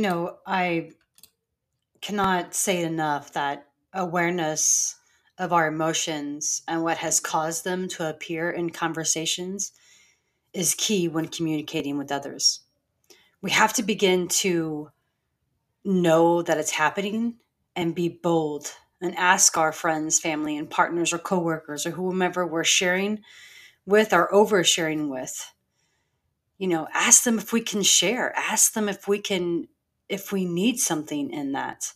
You know, I cannot say enough that awareness of our emotions and what has caused them to appear in conversations is key when communicating with others. We have to begin to know that it's happening and be bold and ask our friends, family, and partners or coworkers or whomever we're sharing with or oversharing with. You know, ask them if we can share, ask them if we can if we need something in that.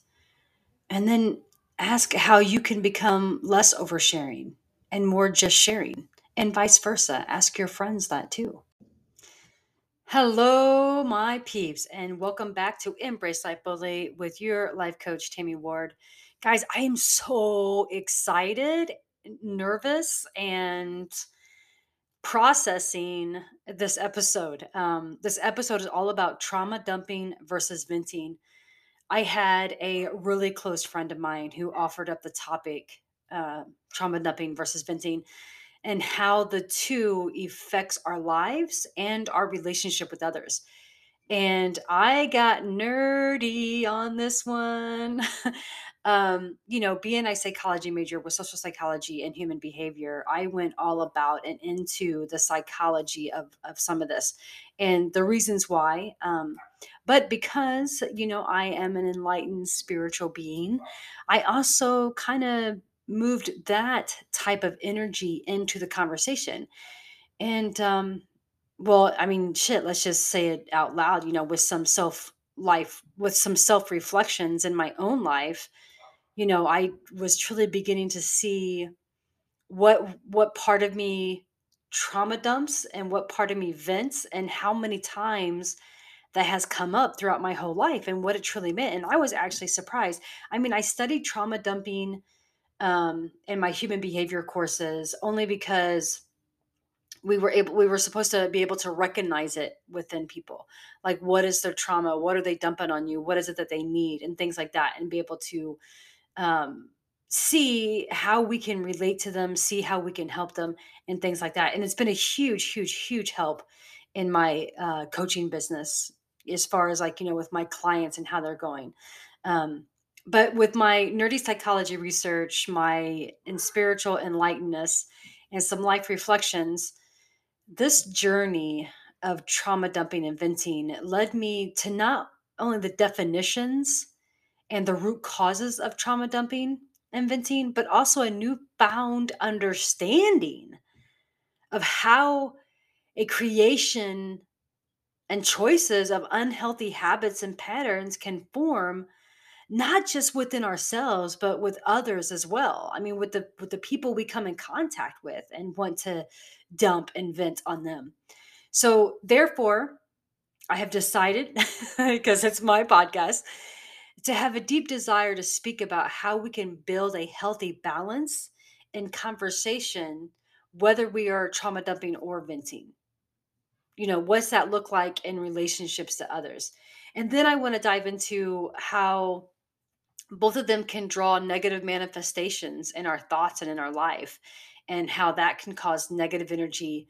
And then ask how you can become less oversharing and more just sharing, and vice versa. Ask your friends that too. Hello, my peeps, and welcome back to Embrace Life Boldly with your life coach, Tammy Ward. Guys, I am so excited, nervous, and processing this episode. Um, this episode is all about trauma dumping versus venting. I had a really close friend of mine who offered up the topic uh, trauma dumping versus venting and how the two affects our lives and our relationship with others. And I got nerdy on this one. um, you know, being a psychology major with social psychology and human behavior, I went all about and into the psychology of, of some of this and the reasons why. Um, but because, you know, I am an enlightened spiritual being, I also kind of moved that type of energy into the conversation. And, um, well, I mean, shit, let's just say it out loud, you know, with some self life, with some self reflections in my own life, you know, I was truly beginning to see what what part of me trauma dumps and what part of me vents and how many times that has come up throughout my whole life and what it truly meant. And I was actually surprised. I mean, I studied trauma dumping um, in my human behavior courses only because we were able we were supposed to be able to recognize it within people like what is their trauma what are they dumping on you what is it that they need and things like that and be able to um, see how we can relate to them see how we can help them and things like that and it's been a huge huge huge help in my uh, coaching business as far as like you know with my clients and how they're going. Um, but with my nerdy psychology research my in spiritual enlightenedness and some life reflections this journey of trauma dumping and venting led me to not only the definitions and the root causes of trauma dumping and venting, but also a newfound understanding of how a creation and choices of unhealthy habits and patterns can form not just within ourselves but with others as well. I mean with the with the people we come in contact with and want to dump and vent on them. So therefore i have decided because it's my podcast to have a deep desire to speak about how we can build a healthy balance in conversation whether we are trauma dumping or venting. You know what's that look like in relationships to others? And then i want to dive into how both of them can draw negative manifestations in our thoughts and in our life and how that can cause negative energy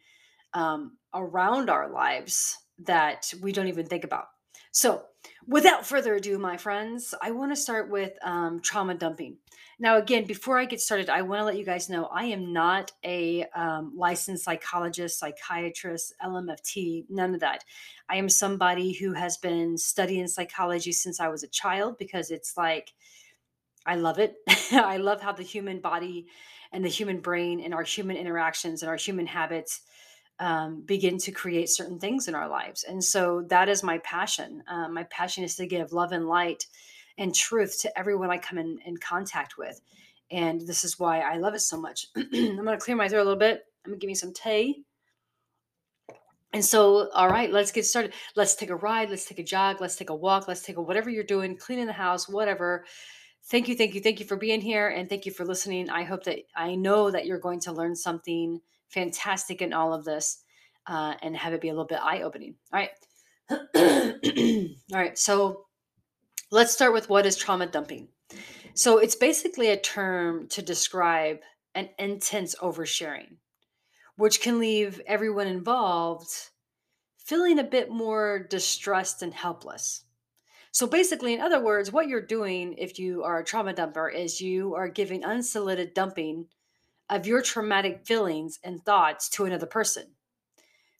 um, around our lives that we don't even think about. So without further ado my friends i want to start with um, trauma dumping now again before i get started i want to let you guys know i am not a um, licensed psychologist psychiatrist lmft none of that i am somebody who has been studying psychology since i was a child because it's like I love it. I love how the human body and the human brain and our human interactions and our human habits um, begin to create certain things in our lives. And so that is my passion. Um, my passion is to give love and light and truth to everyone I come in, in contact with. And this is why I love it so much. I'm going to clear my throat a little bit. I'm going to give me some tea. And so, all right, let's get started. Let's take a ride. Let's take a jog. Let's take a walk. Let's take a whatever you're doing, cleaning the house, whatever thank you, thank you, thank you for being here and thank you for listening. I hope that I know that you're going to learn something fantastic in all of this uh, and have it be a little bit eye opening. All right. all right. So let's start with what is trauma dumping. So it's basically a term to describe an intense oversharing, which can leave everyone involved feeling a bit more distressed and helpless. So basically, in other words, what you're doing if you are a trauma dumper is you are giving unsolicited dumping of your traumatic feelings and thoughts to another person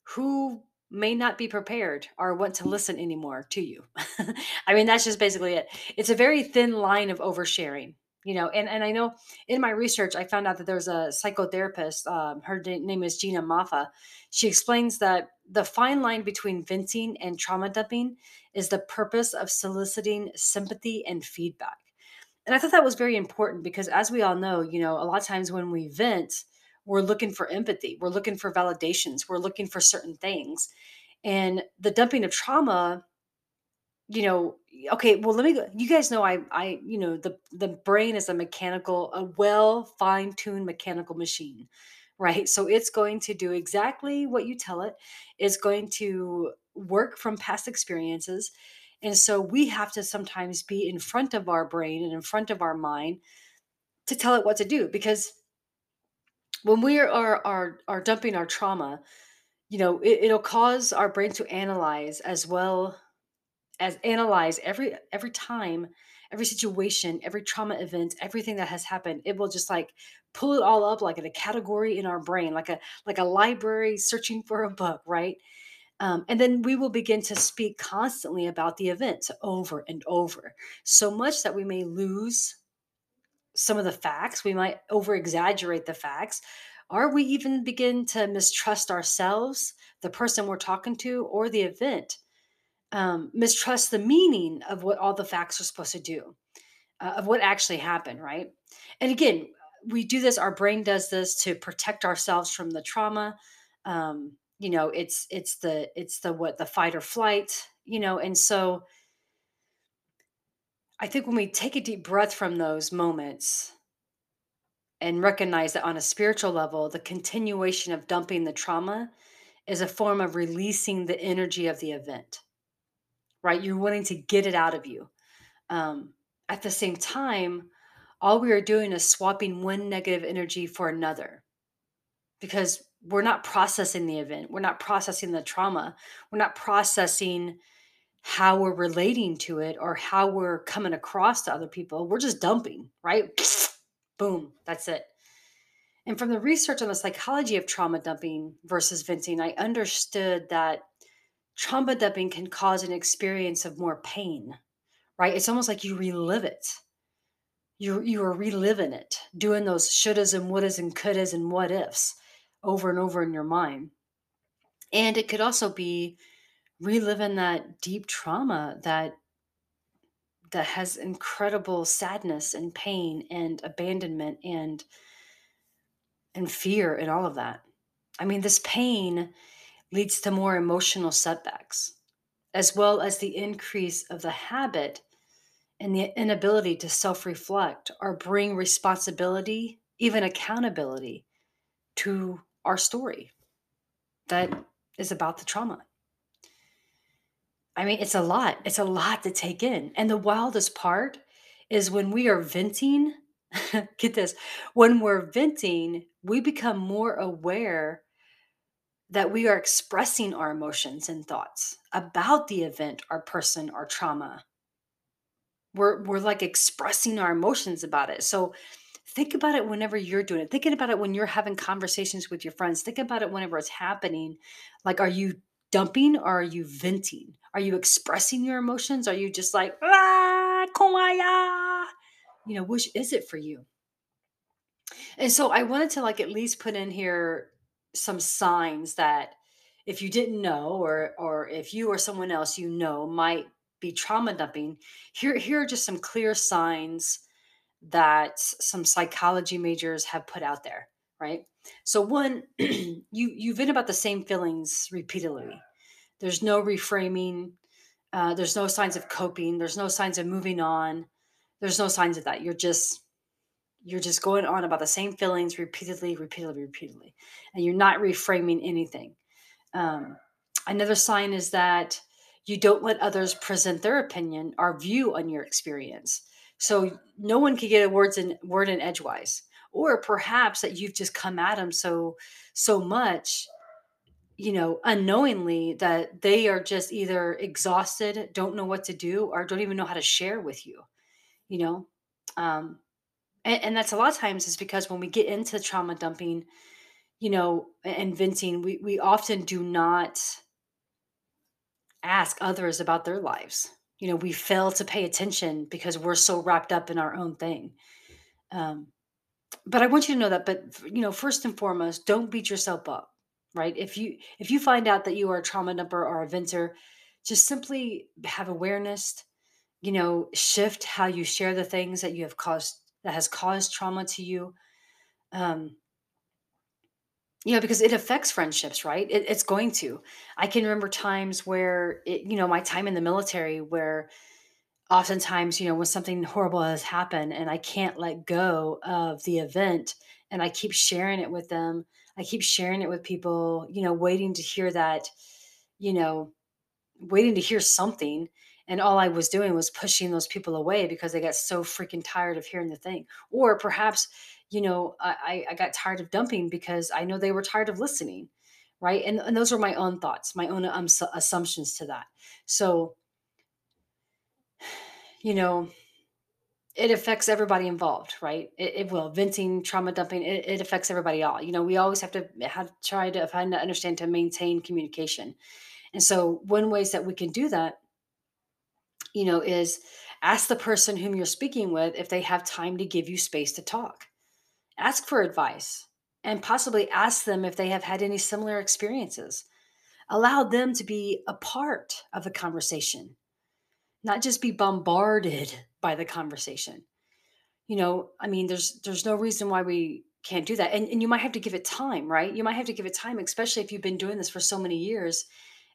who may not be prepared or want to listen anymore to you. I mean, that's just basically it. It's a very thin line of oversharing, you know. And and I know in my research, I found out that there's a psychotherapist. Um, her name is Gina Moffa. She explains that the fine line between venting and trauma dumping is the purpose of soliciting sympathy and feedback. And I thought that was very important because, as we all know, you know, a lot of times when we vent, we're looking for empathy, we're looking for validations, we're looking for certain things. And the dumping of trauma, you know, okay, well, let me go. You guys know I, I, you know, the the brain is a mechanical, a well fine tuned mechanical machine, right? So it's going to do exactly what you tell it. It's going to work from past experiences. And so we have to sometimes be in front of our brain and in front of our mind to tell it what to do because when we are are are dumping our trauma, you know, it, it'll cause our brain to analyze as well as analyze every every time, every situation, every trauma event, everything that has happened. It will just like pull it all up like in a category in our brain, like a like a library searching for a book, right? Um, and then we will begin to speak constantly about the events over and over, so much that we may lose some of the facts. We might over exaggerate the facts, or we even begin to mistrust ourselves, the person we're talking to, or the event. Um, mistrust the meaning of what all the facts are supposed to do, uh, of what actually happened, right? And again, we do this. Our brain does this to protect ourselves from the trauma. Um, you know, it's it's the it's the what the fight or flight. You know, and so I think when we take a deep breath from those moments and recognize that on a spiritual level, the continuation of dumping the trauma is a form of releasing the energy of the event, right? You're wanting to get it out of you. Um, at the same time, all we are doing is swapping one negative energy for another because we're not processing the event, we're not processing the trauma, we're not processing how we're relating to it or how we're coming across to other people. We're just dumping, right? Boom, that's it. And from the research on the psychology of trauma dumping versus venting, I understood that trauma dumping can cause an experience of more pain, right? It's almost like you relive it. You you are reliving it, doing those shouldas and wouldas and couldas and what ifs over and over in your mind. And it could also be reliving that deep trauma that that has incredible sadness and pain and abandonment and and fear and all of that. I mean, this pain leads to more emotional setbacks, as well as the increase of the habit and the inability to self reflect or bring responsibility, even accountability to our story that is about the trauma. I mean, it's a lot. It's a lot to take in. And the wildest part is when we are venting, get this, when we're venting, we become more aware that we are expressing our emotions and thoughts about the event, our person, our trauma. We're, we're like expressing our emotions about it. So think about it whenever you're doing it. Thinking about it when you're having conversations with your friends. Think about it whenever it's happening. Like, are you dumping or are you venting? Are you expressing your emotions? Are you just like, ah, kumbaya? You know, which is it for you? And so I wanted to like at least put in here some signs that if you didn't know or or if you or someone else you know might be trauma dumping, here here are just some clear signs that some psychology majors have put out there, right? So one, you you've been about the same feelings repeatedly. There's no reframing. Uh, there's no signs of coping. There's no signs of moving on. There's no signs of that. You're just you're just going on about the same feelings repeatedly, repeatedly, repeatedly, and you're not reframing anything. Um, another sign is that you don't let others present their opinion or view on your experience. So no one can get a words in word in edgewise, or perhaps that you've just come at them so so much you know, unknowingly that they are just either exhausted, don't know what to do, or don't even know how to share with you, you know? Um, and, and that's a lot of times is because when we get into trauma dumping, you know, and venting, we, we often do not ask others about their lives. You know, we fail to pay attention because we're so wrapped up in our own thing. Um, but I want you to know that, but you know, first and foremost, don't beat yourself up, right? If you if you find out that you are a trauma dumper or a venter, just simply have awareness, you know, shift how you share the things that you have caused that has caused trauma to you. Um, you know, because it affects friendships, right? It, it's going to. I can remember times where, it, you know, my time in the military where oftentimes, you know, when something horrible has happened and I can't let go of the event and I keep sharing it with them, I keep sharing it with people, you know, waiting to hear that, you know, waiting to hear something. And all I was doing was pushing those people away because they got so freaking tired of hearing the thing. Or perhaps, you know, I, I got tired of dumping because I know they were tired of listening. Right. And, and those are my own thoughts, my own um, assumptions to that. So, you know, It affects everybody involved, right? It, it will. Venting, trauma dumping, it, it affects everybody all. You know, we always have to have try to find to understand to maintain communication. And so one ways that we can do that, you know, is ask the person whom you're speaking with if they have time to give you space to talk. Ask for advice and possibly ask them if they have had any similar experiences. Allow them to be a part of the conversation, not just be bombarded by the conversation You know, I mean, there's there's no reason why we can't do that. And and you might have to give it time, right? You might have to give it time, especially if you've been doing this for so many years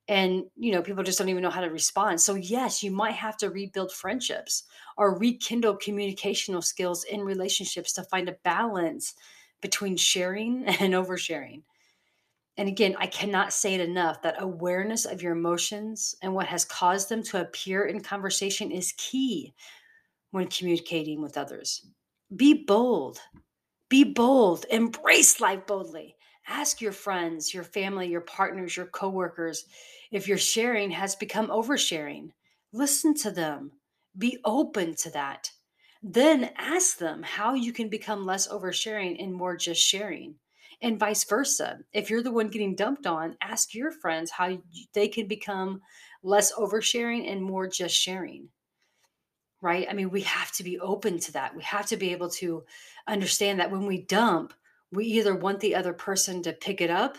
and you know, people just don't even know how to respond. So yes, you might have to rebuild friendships or rekindle communicational skills in relationships to find a balance between sharing and oversharing. And again, I cannot say it enough that awareness of your emotions and what has caused them to appear in conversation is key when communicating with others. Be bold. Be bold. Embrace life boldly. Ask your friends, your family, your partners, your coworkers if your sharing has become oversharing. Listen to them. Be open to that. Then ask them how you can become less oversharing and more just sharing. And vice versa. If you're the one getting dumped on, ask your friends how they can become less oversharing and more just sharing right? I mean, we have to be open to that. We have to be able to understand that when we dump, we either want the other person to pick it up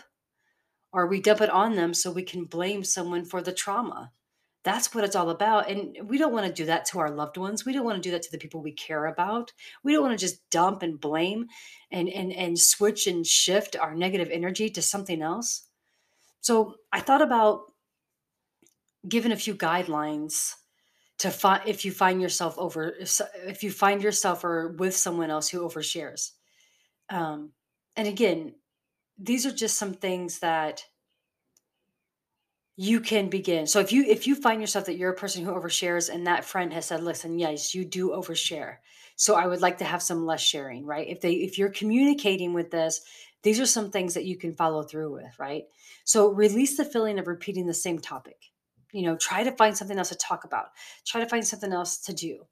or we dump it on them so we can blame someone for the trauma. That's what it's all about. And we don't want to do that to our loved ones. We don't want to do that to the people we care about. We don't want to just dump and blame and and and switch and shift our negative energy to something else. So I thought about giving a few guidelines to find if you find yourself over if, if you find yourself or with someone else who overshares um and again these are just some things that you can begin. So if you if you find yourself that you're a person who overshares and that friend has said listen yes you do overshare. So i would like to have some less sharing right? If they if you're communicating with this these are some things that you can follow through with right? So release the feeling of repeating the same topic. You know try to find something else to talk about. Try to find something else to do.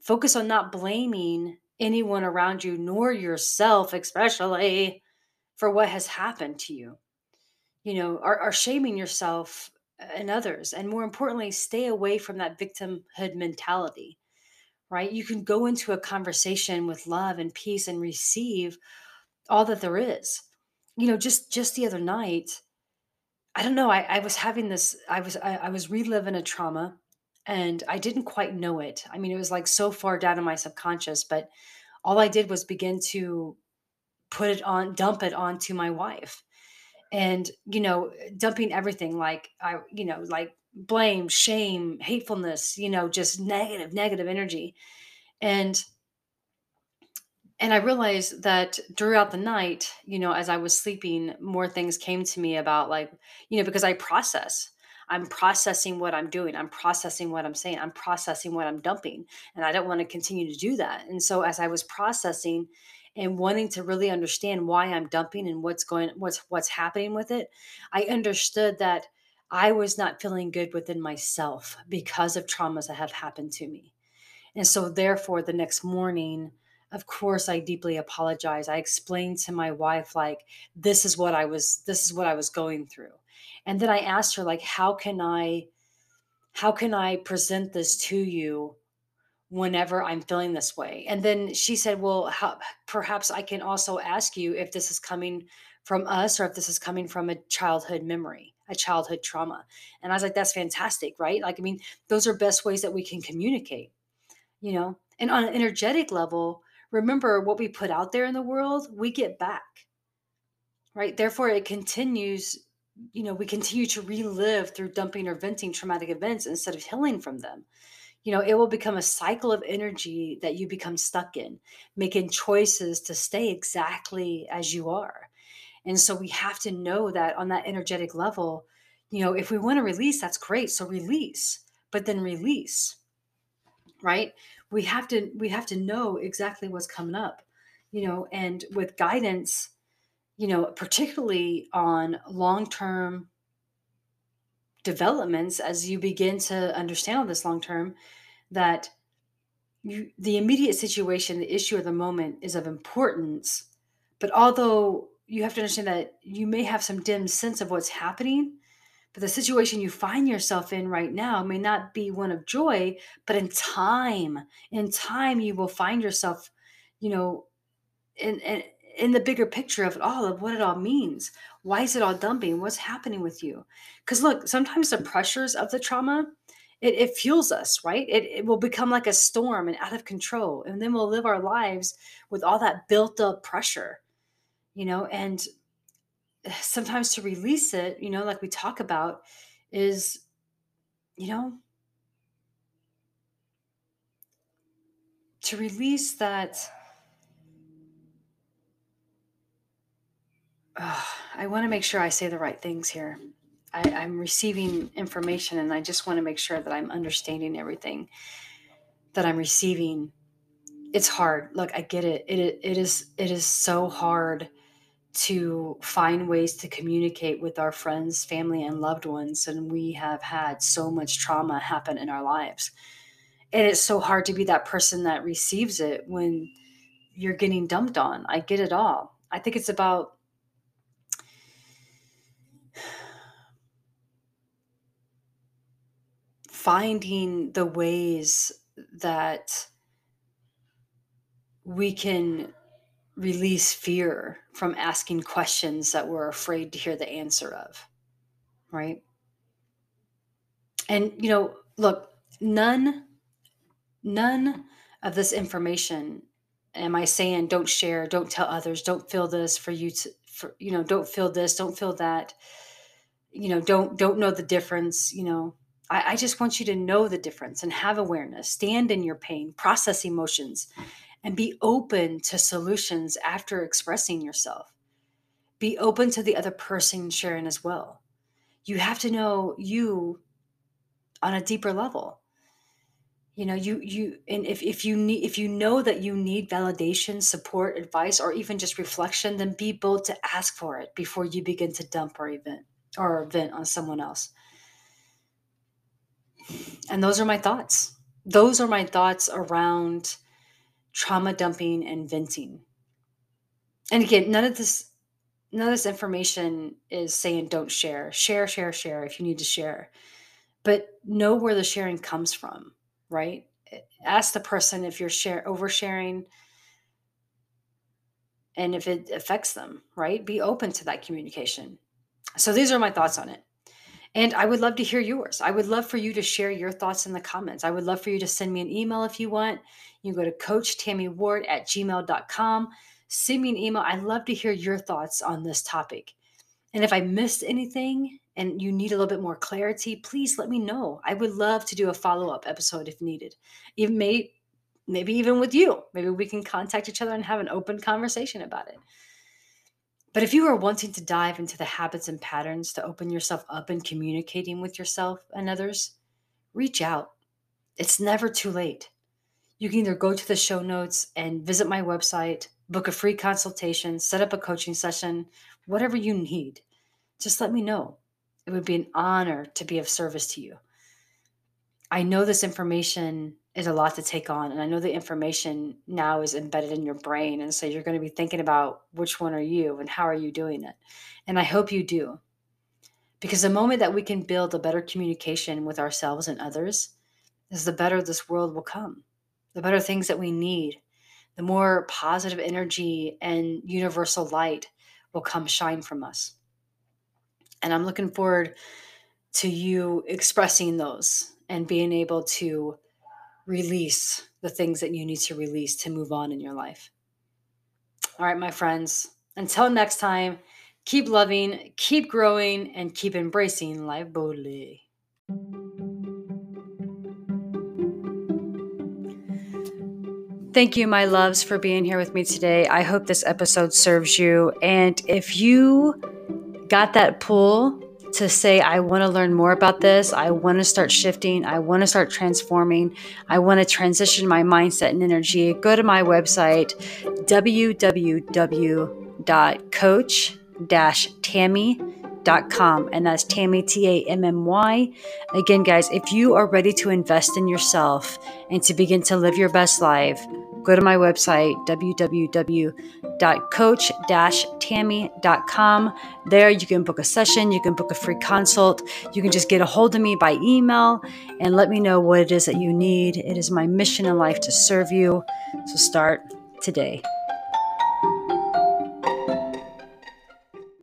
Focus on not blaming anyone around you nor yourself especially for what has happened to you you know, are, are shaming yourself uh, and others. And more importantly, stay away from that victimhood mentality, right? You can go into a conversation with love and peace and receive all that there is. You know, just just the other night, I don't know, I, I was having this, I was I, I was reliving a trauma and I didn't quite know it. I mean, it was like so far down in my subconscious, but all I did was begin to put it on, dump it onto my wife. And you know dumping everything like i you know like blame shame hatefulness you know just negative negative energy. And and i realized that throughout the night you know as i was sleeping more things came to me about like you know because i process. I'm processing what i'm doing. I'm processing what i'm saying. I'm processing what i'm dumping. And i don't want to continue to do that. And so as i was processing and wanting to really understand why I'm dumping and what's going what's what's happening with it, I understood that I was not feeling good within myself because of traumas that have happened to me. And so therefore the next morning, of course I deeply apologize. I explained to my wife like this is what I was this is what I was going through. And then I asked her like how can I how can I present this to you whenever I'm feeling this way. And then she said, Well, how, perhaps I can also ask you if this is coming from us or if this is coming from a childhood memory, a childhood trauma. And I was like, That's fantastic, right? Like, I mean, those are best ways that we can communicate, you know? And on an energetic level, remember what we put out there in the world, we get back, right? Therefore, it continues. You know, we continue to relive through dumping or venting traumatic events instead of healing from them you know, it will become a cycle of energy that you become stuck in, making choices to stay exactly as you are. And so we have to know that on that energetic level, you know, if we want to release, that's great. So release, but then release, right? We have to we have to know exactly what's coming up, you know, and with guidance, you know, particularly on long-term developments as you begin to understand all this long term that you, the immediate situation, the issue of the moment is of importance. But although you have to understand that you may have some dim sense of what's happening, but the situation you find yourself in right now may not be one of joy, but in time, in time, you will find yourself, you know, in, in, in the bigger picture of it all, of what it all means. Why is it all dumping? What's happening with you? Because look, sometimes the pressures of the trauma, it, it fuels us, right? It, it will become like a storm and out of control. And then we'll live our lives with all that built up pressure, you know, and eh, sometimes to release it, you know, like we talk about, is, you know, to release that. Uh, I want to make sure I say the right things here. I, I'm receiving information and I just want to make sure that I'm understanding everything that I'm receiving. It's hard. Look, I get it. It it is it is so hard to find ways to communicate with our friends, family, and loved ones. And we have had so much trauma happen in our lives. And it's so hard to be that person that receives it when you're getting dumped on. I get it all. I think it's about finding the ways that we can release fear from asking questions that we're afraid to hear the answer of. Right. And, you know, look, none, none of this information am I saying don't share, don't tell others, don't feel this for you to, for, you know, don't feel this, don't feel that, you know, don't, don't know the difference, you know, I, I just want you to know the difference and have awareness, stand in your pain, process emotions, and be open to solutions after expressing yourself. Be open to the other person sharing as well. You have to know you on a deeper level you know you you and if, if you need if you know that you need validation support advice or even just reflection then be bold to ask for it before you begin to dump or event or vent on someone else and those are my thoughts. Those are my thoughts around trauma dumping and venting. And again, none of this none of this information is saying don't share. Share, share, share if you need to share. But know where the sharing comes from, right? Ask the person if you're share oversharing and if it affects them, right? Be open to that communication. So these are my thoughts on it. And I would love to hear yours. I would love for you to share your thoughts in the comments. I would love for you to send me an email if you want. You can go to Coach Tammy Ward at gmail.com. Send me an email. I'd love to hear your thoughts on this topic. And if I missed anything and you need a little bit more clarity, please let me know. I would love to do a follow up episode if needed. Even may, maybe even with you. Maybe we can contact each other and have an open conversation about it. But if you are wanting to dive into the habits and patterns to open yourself up and communicating with yourself and others, reach out. It's never too late. You can either go to the show notes and visit my website, book a free consultation, set up a coaching session, whatever you need. Just let me know. It would be an honor to be of service to you. I know this information is a lot to take on, and I know the information now is embedded in your brain. And so you're going to be thinking about which one are you and how are you doing it. And I hope you do. Because the moment that we can build a better communication with ourselves and others, is the better this world will come, the better things that we need, the more positive energy and universal light will come shine from us. And I'm looking forward to you expressing those and being able to release the things that you need to release to move on in your life. All right, my friends, until next time, keep loving, keep growing, and keep embracing life boldly. Thank you, my loves, for being here with me today. I hope this episode serves you. And if you got that pull to say, I want to learn more about this, I want to start shifting, I want to start transforming, I want to transition my mindset and energy, go to my website, www.coach-tammy.com. And that's Tammy, T A M M Y. Again, guys, if you are ready to invest in yourself and to begin to live your best life, go to my website, www.coach-tammy.com. There you can book a session, you can book a free consult, you can just get a hold of me by email and let me know what it is that you need. It is my mission in life to serve you. So start today.